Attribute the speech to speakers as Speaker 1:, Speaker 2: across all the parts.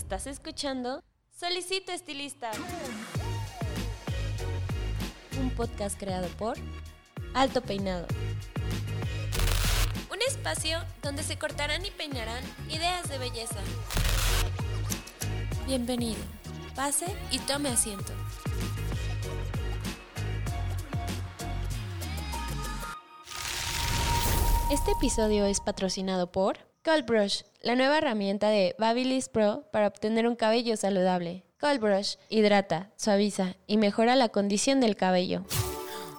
Speaker 1: Estás escuchando Solicito Estilista. Un podcast creado por Alto Peinado. Un espacio donde se cortarán y peinarán ideas de belleza. Bienvenido. Pase y tome asiento. Este episodio es patrocinado por Cold Brush, la nueva herramienta de Babyliss Pro para obtener un cabello saludable. Cold Brush hidrata, suaviza y mejora la condición del cabello.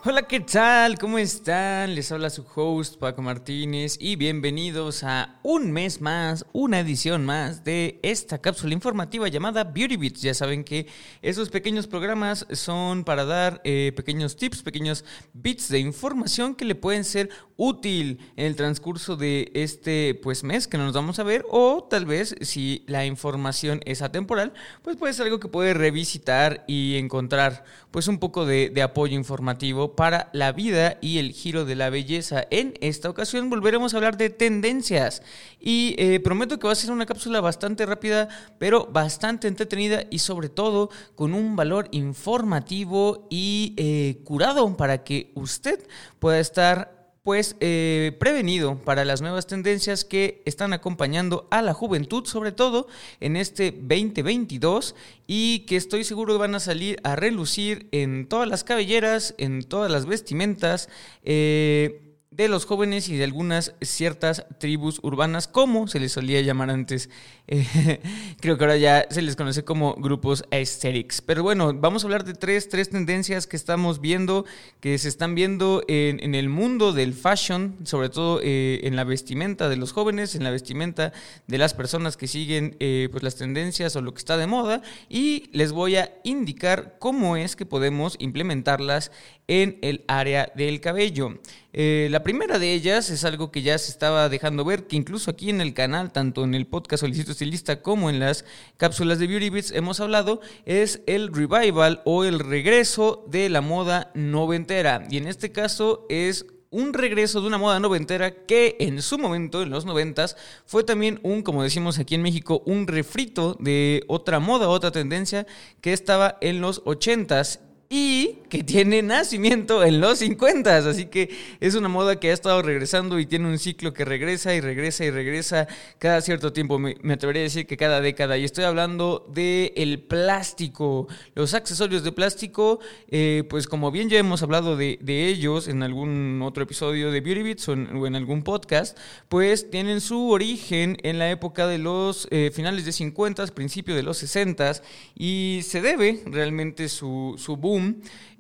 Speaker 2: Hola, ¿qué tal? ¿Cómo están? Les habla su host Paco Martínez y bienvenidos a un mes más, una edición más de esta cápsula informativa llamada Beauty Bits. Ya saben que esos pequeños programas son para dar eh, pequeños tips, pequeños bits de información que le pueden ser útil en el transcurso de este pues mes que nos vamos a ver o tal vez si la información es atemporal, pues puede ser algo que puede revisitar y encontrar pues un poco de apoyo informativo para la vida y el giro de la belleza. En esta ocasión volveremos a hablar de tendencias y eh, prometo que va a ser una cápsula bastante rápida, pero bastante entretenida y sobre todo con un valor informativo y eh, curado para que usted pueda estar pues eh, prevenido para las nuevas tendencias que están acompañando a la juventud, sobre todo en este 2022 y que estoy seguro van a salir a relucir en todas las cabelleras, en todas las vestimentas. Eh, de los jóvenes y de algunas ciertas tribus urbanas, como se les solía llamar antes. Eh, creo que ahora ya se les conoce como grupos aesthetics. Pero bueno, vamos a hablar de tres, tres tendencias que estamos viendo, que se están viendo en, el mundo del fashion, sobre todo eh, en la vestimenta de los jóvenes, en la vestimenta de las personas que siguen eh, pues las tendencias o lo que está de moda. Y les voy a indicar cómo es que podemos implementarlas en el área del cabello. Eh, la primera de ellas es algo que ya se estaba dejando ver, que incluso aquí en el canal, tanto en el podcast Solicito Estilista como en las cápsulas de Beauty Bits hemos hablado, es el revival o el regreso de la moda noventera. Y en este caso es un regreso de una moda noventera que en su momento, en los noventas, fue también un, como decimos aquí en México, un refrito de otra moda, otra tendencia que estaba en los ochentas y que tiene nacimiento en los 50, así que es una moda que ha estado regresando y tiene un ciclo que regresa y regresa y regresa cada cierto tiempo, me, atrevería a decir que cada década, y estoy hablando de el plástico, los accesorios de plástico, eh, pues como bien ya hemos hablado de, ellos en algún otro episodio de Beauty Beats o en, algún podcast, pues tienen su origen en la época de los eh, finales de 50, principios de los 60 y se debe realmente su, su boom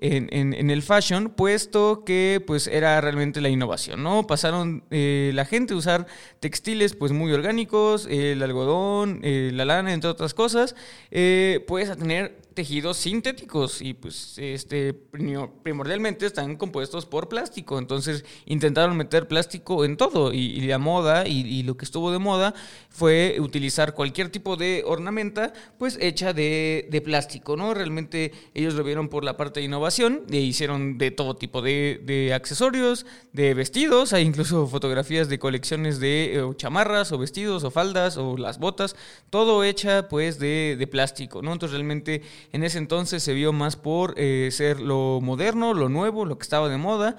Speaker 2: en, el fashion, puesto que pues era realmente la innovación, ¿no? Pasaron eh, la gente a usar textiles pues muy orgánicos, el algodón, eh, la lana, entre otras cosas, eh, pues a tener tejidos sintéticos y pues este primordialmente están compuestos por plástico. Entonces intentaron meter plástico en todo y, la moda y, lo que estuvo de moda fue utilizar cualquier tipo de ornamenta pues hecha de, plástico, ¿no? Realmente ellos lo vieron por la parte de innovación e hicieron de todo tipo de, accesorios, de vestidos, hay incluso fotografías de colecciones de eh, chamarras o vestidos o faldas o las botas, todo hecha pues de, de plástico, ¿no? Entonces realmente en ese entonces se vio más por eh, ser lo moderno, lo nuevo, lo que estaba de moda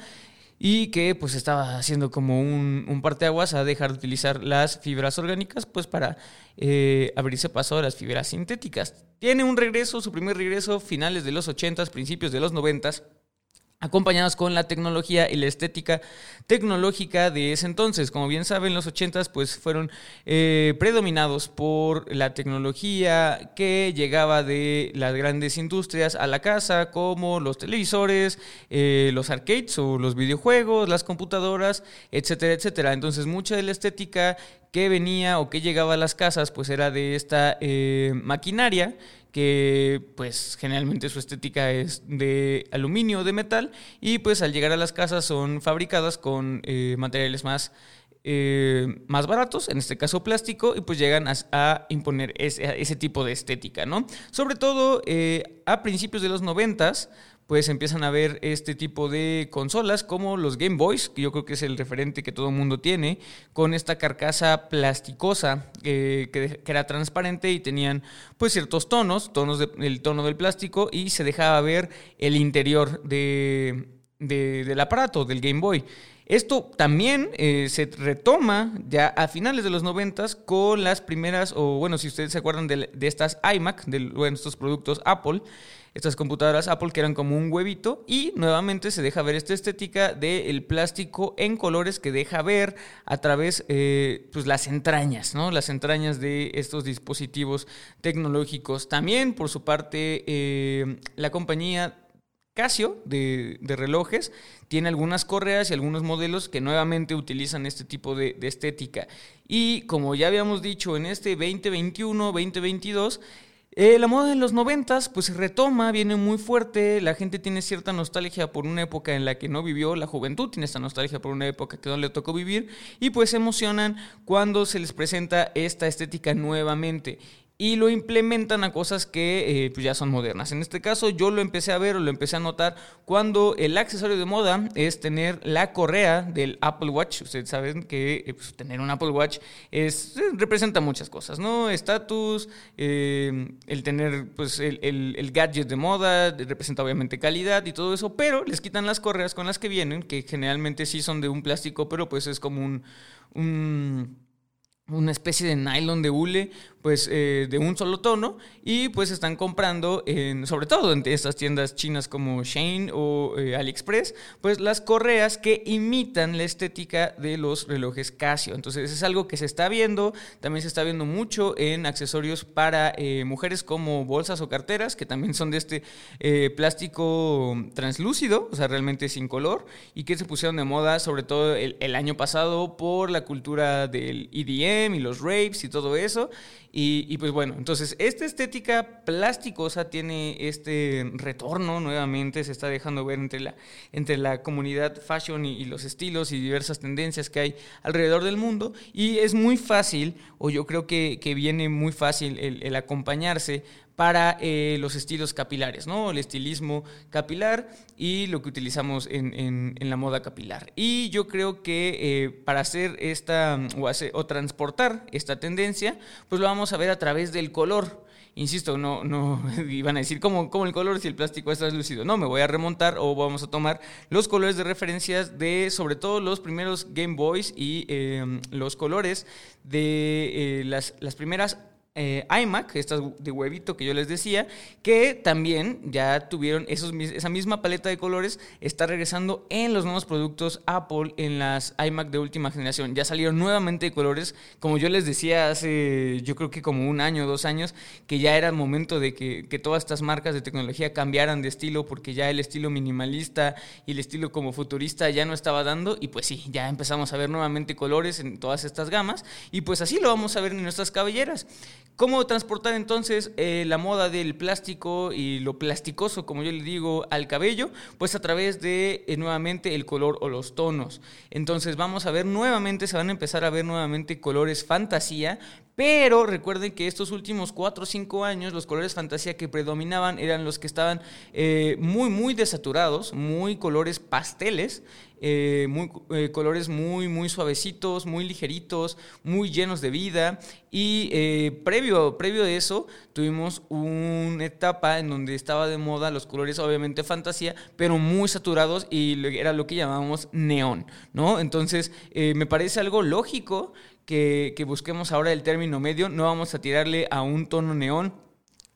Speaker 2: y que pues estaba haciendo como un, un parteaguas a dejar de utilizar las fibras orgánicas pues para eh, abrirse paso a las fibras sintéticas. Tiene un regreso, su primer regreso finales de los 80s, principios de los 90s acompañados con la tecnología y la estética tecnológica de ese entonces. Como bien saben, los 80 pues fueron eh, predominados por la tecnología que llegaba de las grandes industrias a la casa, como los televisores, eh, los arcades o los videojuegos, las computadoras, etcétera, etcétera. Entonces mucha de la estética que venía o que llegaba a las casas pues era de esta eh, maquinaria que pues generalmente su estética es de aluminio de metal y pues al llegar a las casas son fabricadas con eh, materiales más, eh, más baratos, en este caso plástico, y pues llegan a, imponer ese, ese, tipo de estética, ¿no? Sobre todo eh, a principios de los noventas, pues empiezan a ver este tipo de consolas como los Game Boys, que yo creo que es el referente que todo el mundo tiene, con esta carcasa plasticosa eh, que, era transparente y tenían pues ciertos tonos, tonos del tono del plástico y se dejaba ver el interior de, del aparato, del Game Boy. Esto también eh, se retoma ya a finales de los noventas con las primeras, o bueno, si ustedes se acuerdan de, estas iMac, de estos productos Apple, estas computadoras Apple que eran como un huevito y nuevamente se deja ver esta estética del plástico en colores que deja ver a través eh, pues las entrañas, ¿no? Las entrañas de estos dispositivos tecnológicos. También por su parte eh, la compañía Casio de, relojes tiene algunas correas y algunos modelos que nuevamente utilizan este tipo de, estética. Y como ya habíamos dicho en este 2021, 2022, eh, la moda de los noventas pues retoma, viene muy fuerte, la gente tiene cierta nostalgia por una época en la que no vivió, la juventud tiene esta nostalgia por una época que no le tocó vivir y pues se emocionan cuando se les presenta esta estética nuevamente y lo implementan a cosas que eh, pues ya son modernas. En este caso yo lo empecé a ver o lo empecé a notar cuando el accesorio de moda es tener la correa del Apple Watch. Ustedes saben que eh, pues, tener un Apple Watch es, eh, representa muchas cosas, ¿no? Estatus, el tener pues el, el, gadget de moda, representa obviamente calidad y todo eso, pero les quitan las correas con las que vienen, que generalmente sí son de un plástico, pero pues es como un, un una especie de nylon de hule pues eh, de un solo tono y pues están comprando en, sobre todo en estas tiendas chinas como Shane o eh, AliExpress pues las correas que imitan la estética de los relojes Casio. Entonces es algo que se está viendo también se está viendo mucho en accesorios para eh, mujeres como bolsas o carteras que también son de este plástico translúcido o sea realmente sin color y que se pusieron de moda sobre todo el, el año pasado por la cultura del EDM y los rapes y todo eso y, pues bueno, entonces esta estética plasticosa tiene este retorno nuevamente, se está dejando ver entre la, entre la comunidad fashion y, los estilos y diversas tendencias que hay alrededor del mundo. Y es muy fácil, o yo creo que, viene muy fácil el acompañarse para eh, los estilos capilares, ¿no? El estilismo capilar y lo que utilizamos en, la moda capilar. Y yo creo que eh, para hacer esta o, o transportar esta tendencia, pues lo vamos a ver a través del color. Insisto, no, no iban a decir cómo, el color si el plástico es translúcido. No, me voy a remontar o vamos a tomar los colores de referencias de sobre todo los primeros Game Boys y eh, los colores de las, las primeras eh, iMac, estas de huevito que yo les decía, que también ya tuvieron esa misma paleta de colores, está regresando en los nuevos productos Apple en las iMac de última generación. Ya salieron nuevamente de colores, como yo les decía hace yo creo que como un año o dos años, que ya era el momento de que, que todas estas marcas de tecnología cambiaran de estilo, porque ya el estilo minimalista y el estilo como futurista ya no estaba dando, y pues sí, ya empezamos a ver nuevamente colores en todas estas gamas, y pues así lo vamos a ver en nuestras cabelleras. ¿Cómo transportar entonces eh, la moda del plástico y lo plasticoso, como yo le digo, al cabello? Pues a través de eh, nuevamente el color o los tonos. Entonces vamos a ver nuevamente, se van a empezar a ver nuevamente colores fantasía, pero recuerden que estos últimos 4 o 5 años los colores fantasía que predominaban eran los que estaban eh, muy, muy desaturados, muy colores pasteles, eh, muy, eh, colores muy, muy suavecitos, muy ligeritos, muy llenos de vida. Y previo, previo a eso tuvimos una etapa en donde estaba de moda los colores obviamente fantasía, pero muy saturados y era lo que llamábamos neón, ¿no? Entonces me parece algo lógico que, busquemos ahora el término medio, no vamos a tirarle a un tono neón,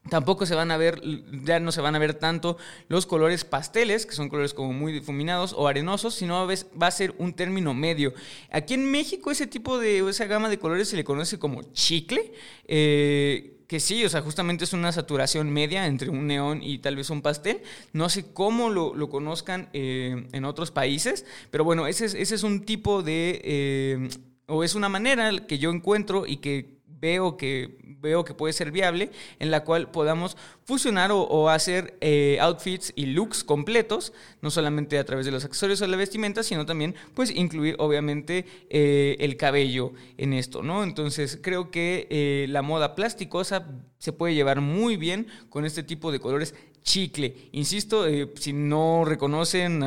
Speaker 2: Tampoco se van a ver, ya no se van a ver tanto los colores pasteles, que son colores como muy difuminados o arenosos, sino va a ser un término medio. Aquí en México ese tipo de, esa gama de colores se le conoce como chicle, eh, que sí, o sea, justamente es una saturación media entre un neón y tal vez un pastel. No sé cómo lo, conozcan eh, en otros países, pero bueno, ese es, ese es un tipo de... Eh, o es una manera que yo encuentro y que veo que veo que puede ser viable, en la cual podamos fusionar o, hacer eh, outfits y looks completos, no solamente a través de los accesorios o la vestimenta, sino también pues incluir obviamente eh, el cabello en esto, ¿no? Entonces creo que eh, la moda plasticosa se puede llevar muy bien con este tipo de colores chicle. Insisto, si no reconocen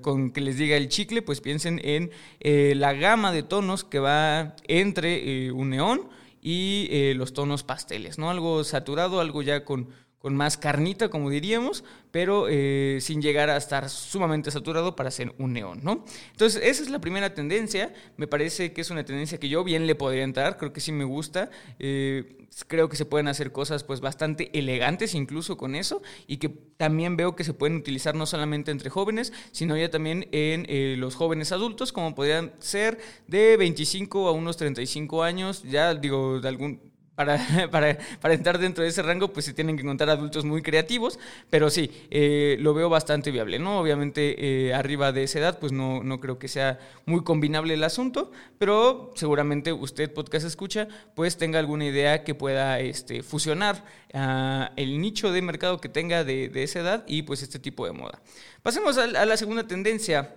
Speaker 2: con que les diga el chicle, pues piensen en la gama de tonos que va entre un neón, y eh, los tonos pasteles, ¿no? Algo saturado, algo ya con, con más carnita, como diríamos, pero eh, sin llegar a estar sumamente saturado para ser un neón, ¿no? Entonces, esa es la primera tendencia. Me parece que es una tendencia que yo bien le podría entrar, creo que sí me gusta. Eh, creo que se pueden hacer cosas pues bastante elegantes incluso con eso y que también veo que se pueden utilizar no solamente entre jóvenes, sino ya también en eh, los jóvenes adultos, como podrían ser de 25 a unos 35 años, ya digo, de algún para, para, entrar dentro de ese rango, pues se tienen que encontrar adultos muy creativos, pero sí, eh, lo veo bastante viable, ¿no? Obviamente eh, arriba de esa edad, pues no, no creo que sea muy combinable el asunto, pero seguramente usted, podcast escucha, pues tenga alguna idea que pueda este, fusionar ah, el nicho de mercado que tenga de, de, esa edad y pues este tipo de moda. Pasemos a, a la segunda tendencia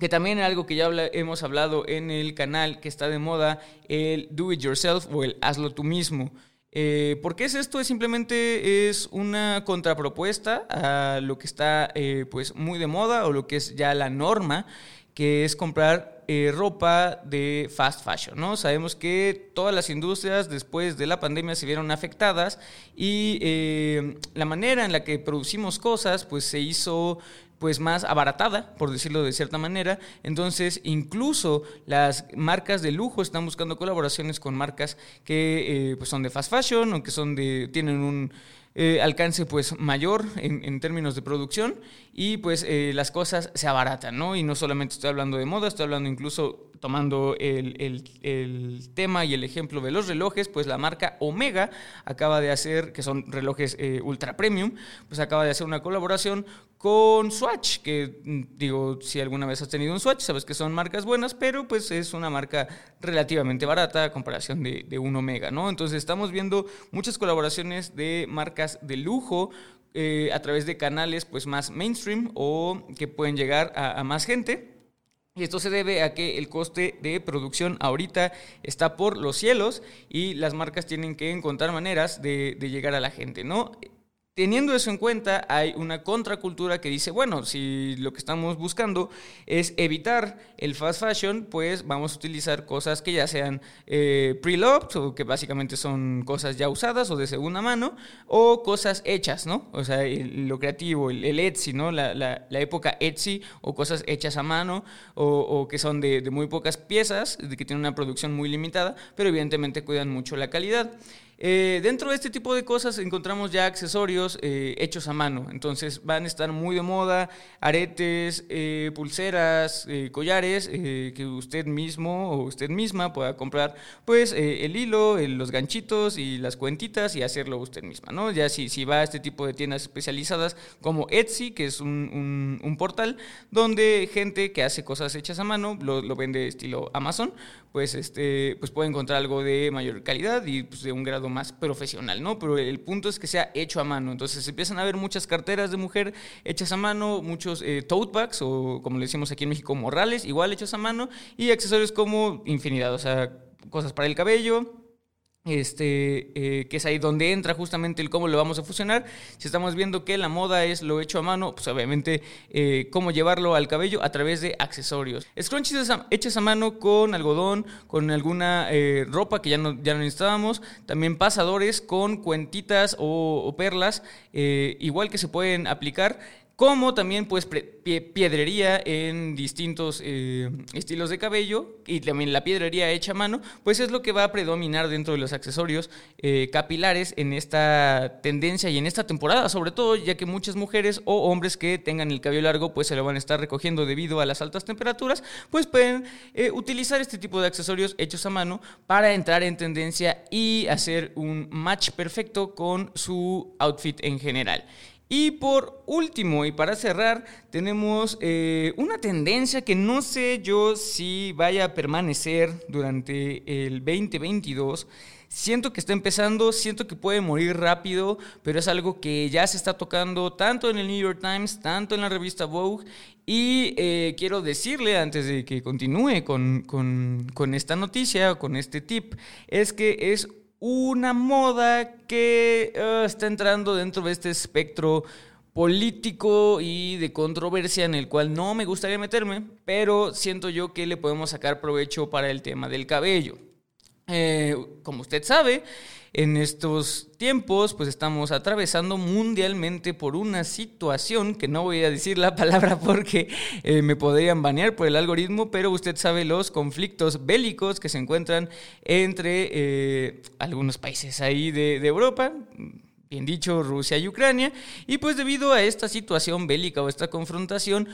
Speaker 2: que también es algo que ya hemos hablado en el canal que está de moda, el do it yourself o el hazlo tú mismo. Eh, ¿Por qué es esto? Es simplemente es una contrapropuesta a lo que está eh, pues muy de moda o lo que es ya la norma, que es comprar eh, ropa de fast fashion, ¿no? Sabemos que todas las industrias después de la pandemia se vieron afectadas y la manera en la que producimos cosas pues se hizo pues más abaratada, por decirlo de cierta manera. Entonces, incluso las marcas de lujo están buscando colaboraciones con marcas que eh, pues son de fast fashion o que son de tienen un eh, alcance pues mayor en, términos de producción y pues eh, las cosas se abaratan, ¿no? Y no solamente estoy hablando de moda, estoy hablando incluso tomando el, tema y el ejemplo de los relojes, pues la marca Omega acaba de hacer, que son relojes ultra premium, pues acaba de hacer una colaboración con Swatch, que mm, digo, si alguna vez has tenido un Swatch, sabes que son marcas buenas, pero pues es una marca relativamente barata a comparación de, un Omega, ¿no? Entonces estamos viendo muchas colaboraciones de marcas de lujo eh, a través de canales pues más mainstream o que pueden llegar a, más gente. Y esto se debe a que el coste de producción ahorita está por los cielos y las marcas tienen que encontrar maneras de, llegar a la gente, ¿no? Teniendo eso en cuenta, hay una contracultura que dice, bueno, si lo que estamos buscando es evitar el fast fashion, pues vamos a utilizar cosas que ya sean eh, pre-loved, o que básicamente son cosas ya usadas o de segunda mano, o cosas hechas, ¿no? O sea, lo creativo, el, Etsy, ¿no? La, época Etsy, o cosas hechas a mano, o, que son de, de muy pocas piezas, de que tienen una producción muy limitada, pero evidentemente cuidan mucho la calidad. Eh, dentro de este tipo de cosas encontramos ya accesorios eh, hechos a mano, entonces van a estar muy de moda, aretes, eh, pulseras, collares, que usted mismo o usted misma pueda comprar pues el hilo, los ganchitos y las cuentitas y hacerlo usted misma, ¿no? Ya si, si va a este tipo de tiendas especializadas como Etsy, que es un, un, portal donde gente que hace cosas hechas a mano, lo, vende estilo Amazon, pues, este, pues puede encontrar algo de mayor calidad y pues, de un grado más profesional, ¿no? Pero el punto es que sea hecho a mano. Entonces empiezan a ver muchas carteras de mujer hechas a mano, muchos eh, tote bags o como le decimos aquí en México, morrales, igual hechos a mano y accesorios como infinidad, o sea, cosas para el cabello, este, eh, que es ahí donde entra justamente el cómo lo vamos a fusionar. Si estamos viendo que la moda es lo hecho a mano, pues obviamente eh, cómo llevarlo al cabello a través de accesorios. Scrunchies hechas a mano con algodón, con alguna eh, ropa que ya no, ya no necesitábamos. También pasadores con cuentitas o, o perlas, igual que se pueden aplicar como también pues piedrería en distintos eh, estilos de cabello y también la piedrería hecha a mano, pues es lo que va a predominar dentro de los accesorios eh, capilares en esta tendencia y en esta temporada, sobre todo ya que muchas mujeres o hombres que tengan el cabello largo pues se lo van a estar recogiendo debido a las altas temperaturas, pues pueden eh, utilizar este tipo de accesorios hechos a mano para entrar en tendencia y hacer un match perfecto con su outfit en general. Y por último, y para cerrar, tenemos eh, una tendencia que no sé yo si vaya a permanecer durante el 2022. Siento que está empezando, siento que puede morir rápido, pero es algo que ya se está tocando tanto en el New York Times, tanto en la revista Vogue. Y eh, quiero decirle, antes de que continúe con, con esta noticia, con este tip, es que es una moda que ah, está entrando dentro de este espectro político y de controversia en el cual no me gustaría meterme, pero siento yo que le podemos sacar provecho para el tema del cabello. Eh, como usted sabe, en estos tiempos pues estamos atravesando mundialmente por una situación que no voy a decir la palabra porque eh, me podrían banear por el algoritmo, pero usted sabe los conflictos bélicos que se encuentran entre eh, algunos países ahí de, de Europa bien dicho, Rusia y Ucrania, y pues debido a esta situación bélica o esta confrontación,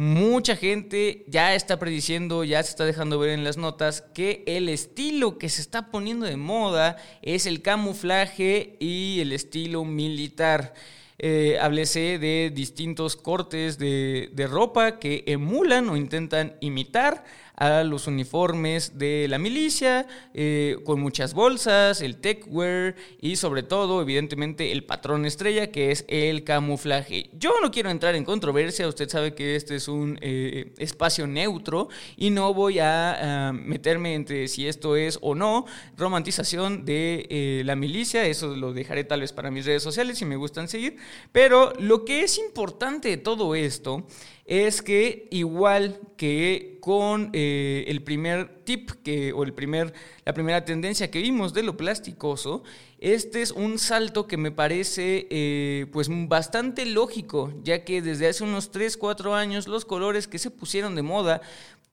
Speaker 2: Mucha gente ya está prediciendo, ya se está dejando ver en las notas que el estilo que se está poniendo de moda es el camuflaje y el estilo militar. Eh, háblese de distintos cortes de, de ropa que emulan o intentan imitar a los uniformes de la milicia, eh, con muchas bolsas, el techwear y sobre todo, evidentemente, el patrón estrella, que es el camuflaje. Yo no quiero entrar en controversia, usted sabe que este es un eh, espacio neutro y no voy a, meterme entre si esto es o no romantización de eh, la milicia, eso lo dejaré tal vez para mis redes sociales si me gustan seguir, pero lo que es importante de todo esto es que igual que con eh, el primer tip que, o el primer, la primera tendencia que vimos de lo plasticoso, este es un salto que me parece eh, pues bastante lógico, ya que desde hace unos 3, 4 años los colores que se pusieron de moda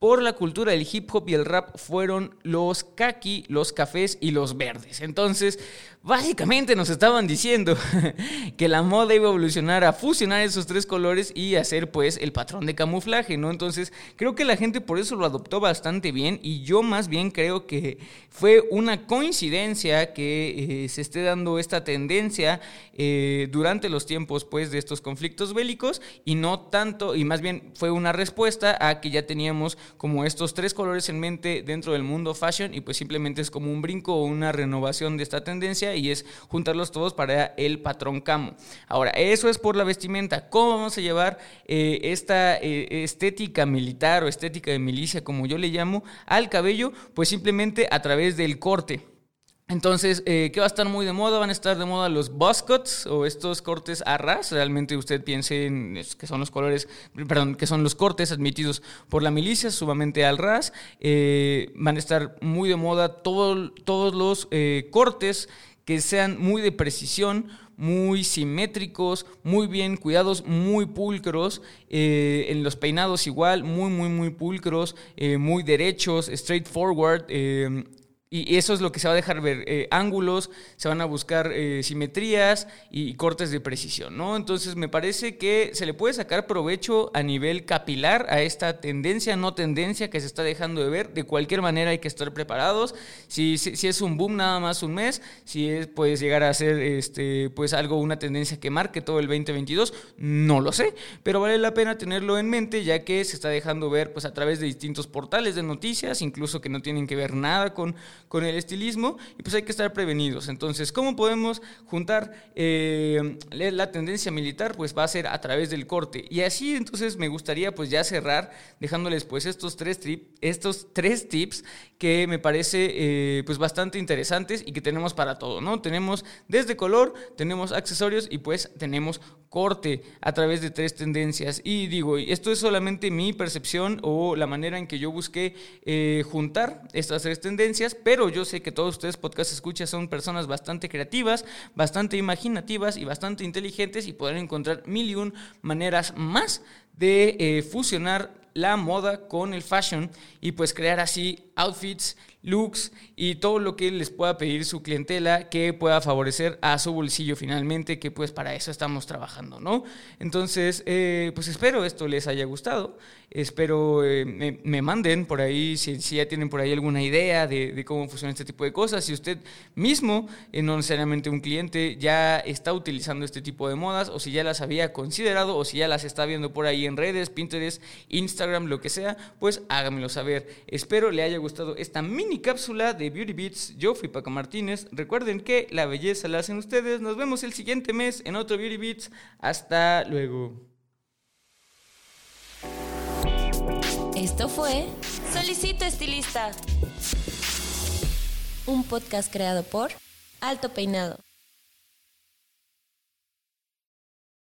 Speaker 2: por la cultura del hip hop y el rap fueron los kaki, los cafés y los verdes. Entonces, básicamente nos estaban diciendo que la moda iba a evolucionar a fusionar esos tres colores y hacer pues el patrón de camuflaje, ¿no? Entonces, creo que la gente por eso lo adoptó bastante bien y yo más bien creo que fue una coincidencia que eh, se esté dando esta tendencia eh, durante los tiempos pues de estos conflictos bélicos y no tanto, y más bien fue una respuesta a que ya teníamos como estos tres colores en mente dentro del mundo fashion y pues simplemente es como un brinco o una renovación de esta tendencia y es juntarlos todos para el patrón camo. Ahora, eso es por la vestimenta. ¿Cómo vamos a llevar eh, esta eh, estética militar o estética de milicia, como yo le llamo, al cabello? Pues simplemente a través del corte. Entonces, eh, ¿qué va a estar muy de moda? Van a estar de moda los buzz cuts o estos cortes a ras. Realmente usted piense en que son los colores, perdón, que son los cortes admitidos por la milicia, sumamente al ras. Eh, van a estar muy de moda todos los eh, cortes que sean muy de precisión, muy simétricos, muy bien cuidados, muy pulcros. en los peinados igual, muy, muy, muy pulcros, muy derechos, straightforward. Y eso es lo que se va a dejar ver. Eh, ángulos, se van a buscar eh, simetrías y, cortes de precisión, ¿no? Entonces me parece que se le puede sacar provecho a nivel capilar a esta tendencia, no tendencia que se está dejando de ver. De cualquier manera hay que estar preparados. Si, si, es un boom nada más un mes, si es, puedes llegar a ser este, pues algo, una tendencia que marque todo el 2022, no lo sé. Pero vale la pena tenerlo en mente ya que se está dejando ver pues a través de distintos portales de noticias, incluso que no tienen que ver nada con con el estilismo y pues hay que estar prevenidos. Entonces, ¿cómo podemos juntar eh, la tendencia militar? Pues va a ser a través del corte. Y así entonces me gustaría pues ya cerrar dejándoles pues estos tres, estos tres tips que me parece eh, pues bastante interesantes y que tenemos para todo, ¿no? Tenemos desde color, tenemos accesorios y pues tenemos corte a través de tres tendencias. Y digo, esto es solamente mi percepción o la manera en que yo busqué eh, juntar estas tres tendencias, pero yo sé que todos ustedes podcast escuchas son personas bastante creativas, bastante imaginativas y bastante inteligentes y podrán encontrar mil y un maneras más de eh, fusionar la moda con el fashion y pues crear así outfits, looks y todo lo que les pueda pedir su clientela que pueda favorecer a su bolsillo finalmente, que pues para eso estamos trabajando, ¿no? Entonces, eh, pues espero esto les haya gustado, espero eh, me, manden por ahí, si, ya tienen por ahí alguna idea de, cómo funciona este tipo de cosas, si usted mismo, eh, no necesariamente un cliente, ya está utilizando este tipo de modas o si ya las había considerado o si ya las está viendo por ahí en redes, Pinterest, Instagram, lo que sea, pues háganmelo saber. Espero le haya gustado esta mini cápsula de Beauty Beats. Yo fui Paco Martínez. Recuerden que la belleza la hacen ustedes. Nos vemos el siguiente mes en otro Beauty Beats. Hasta luego.
Speaker 1: Esto fue Solicito Estilista. Un podcast creado por Alto Peinado.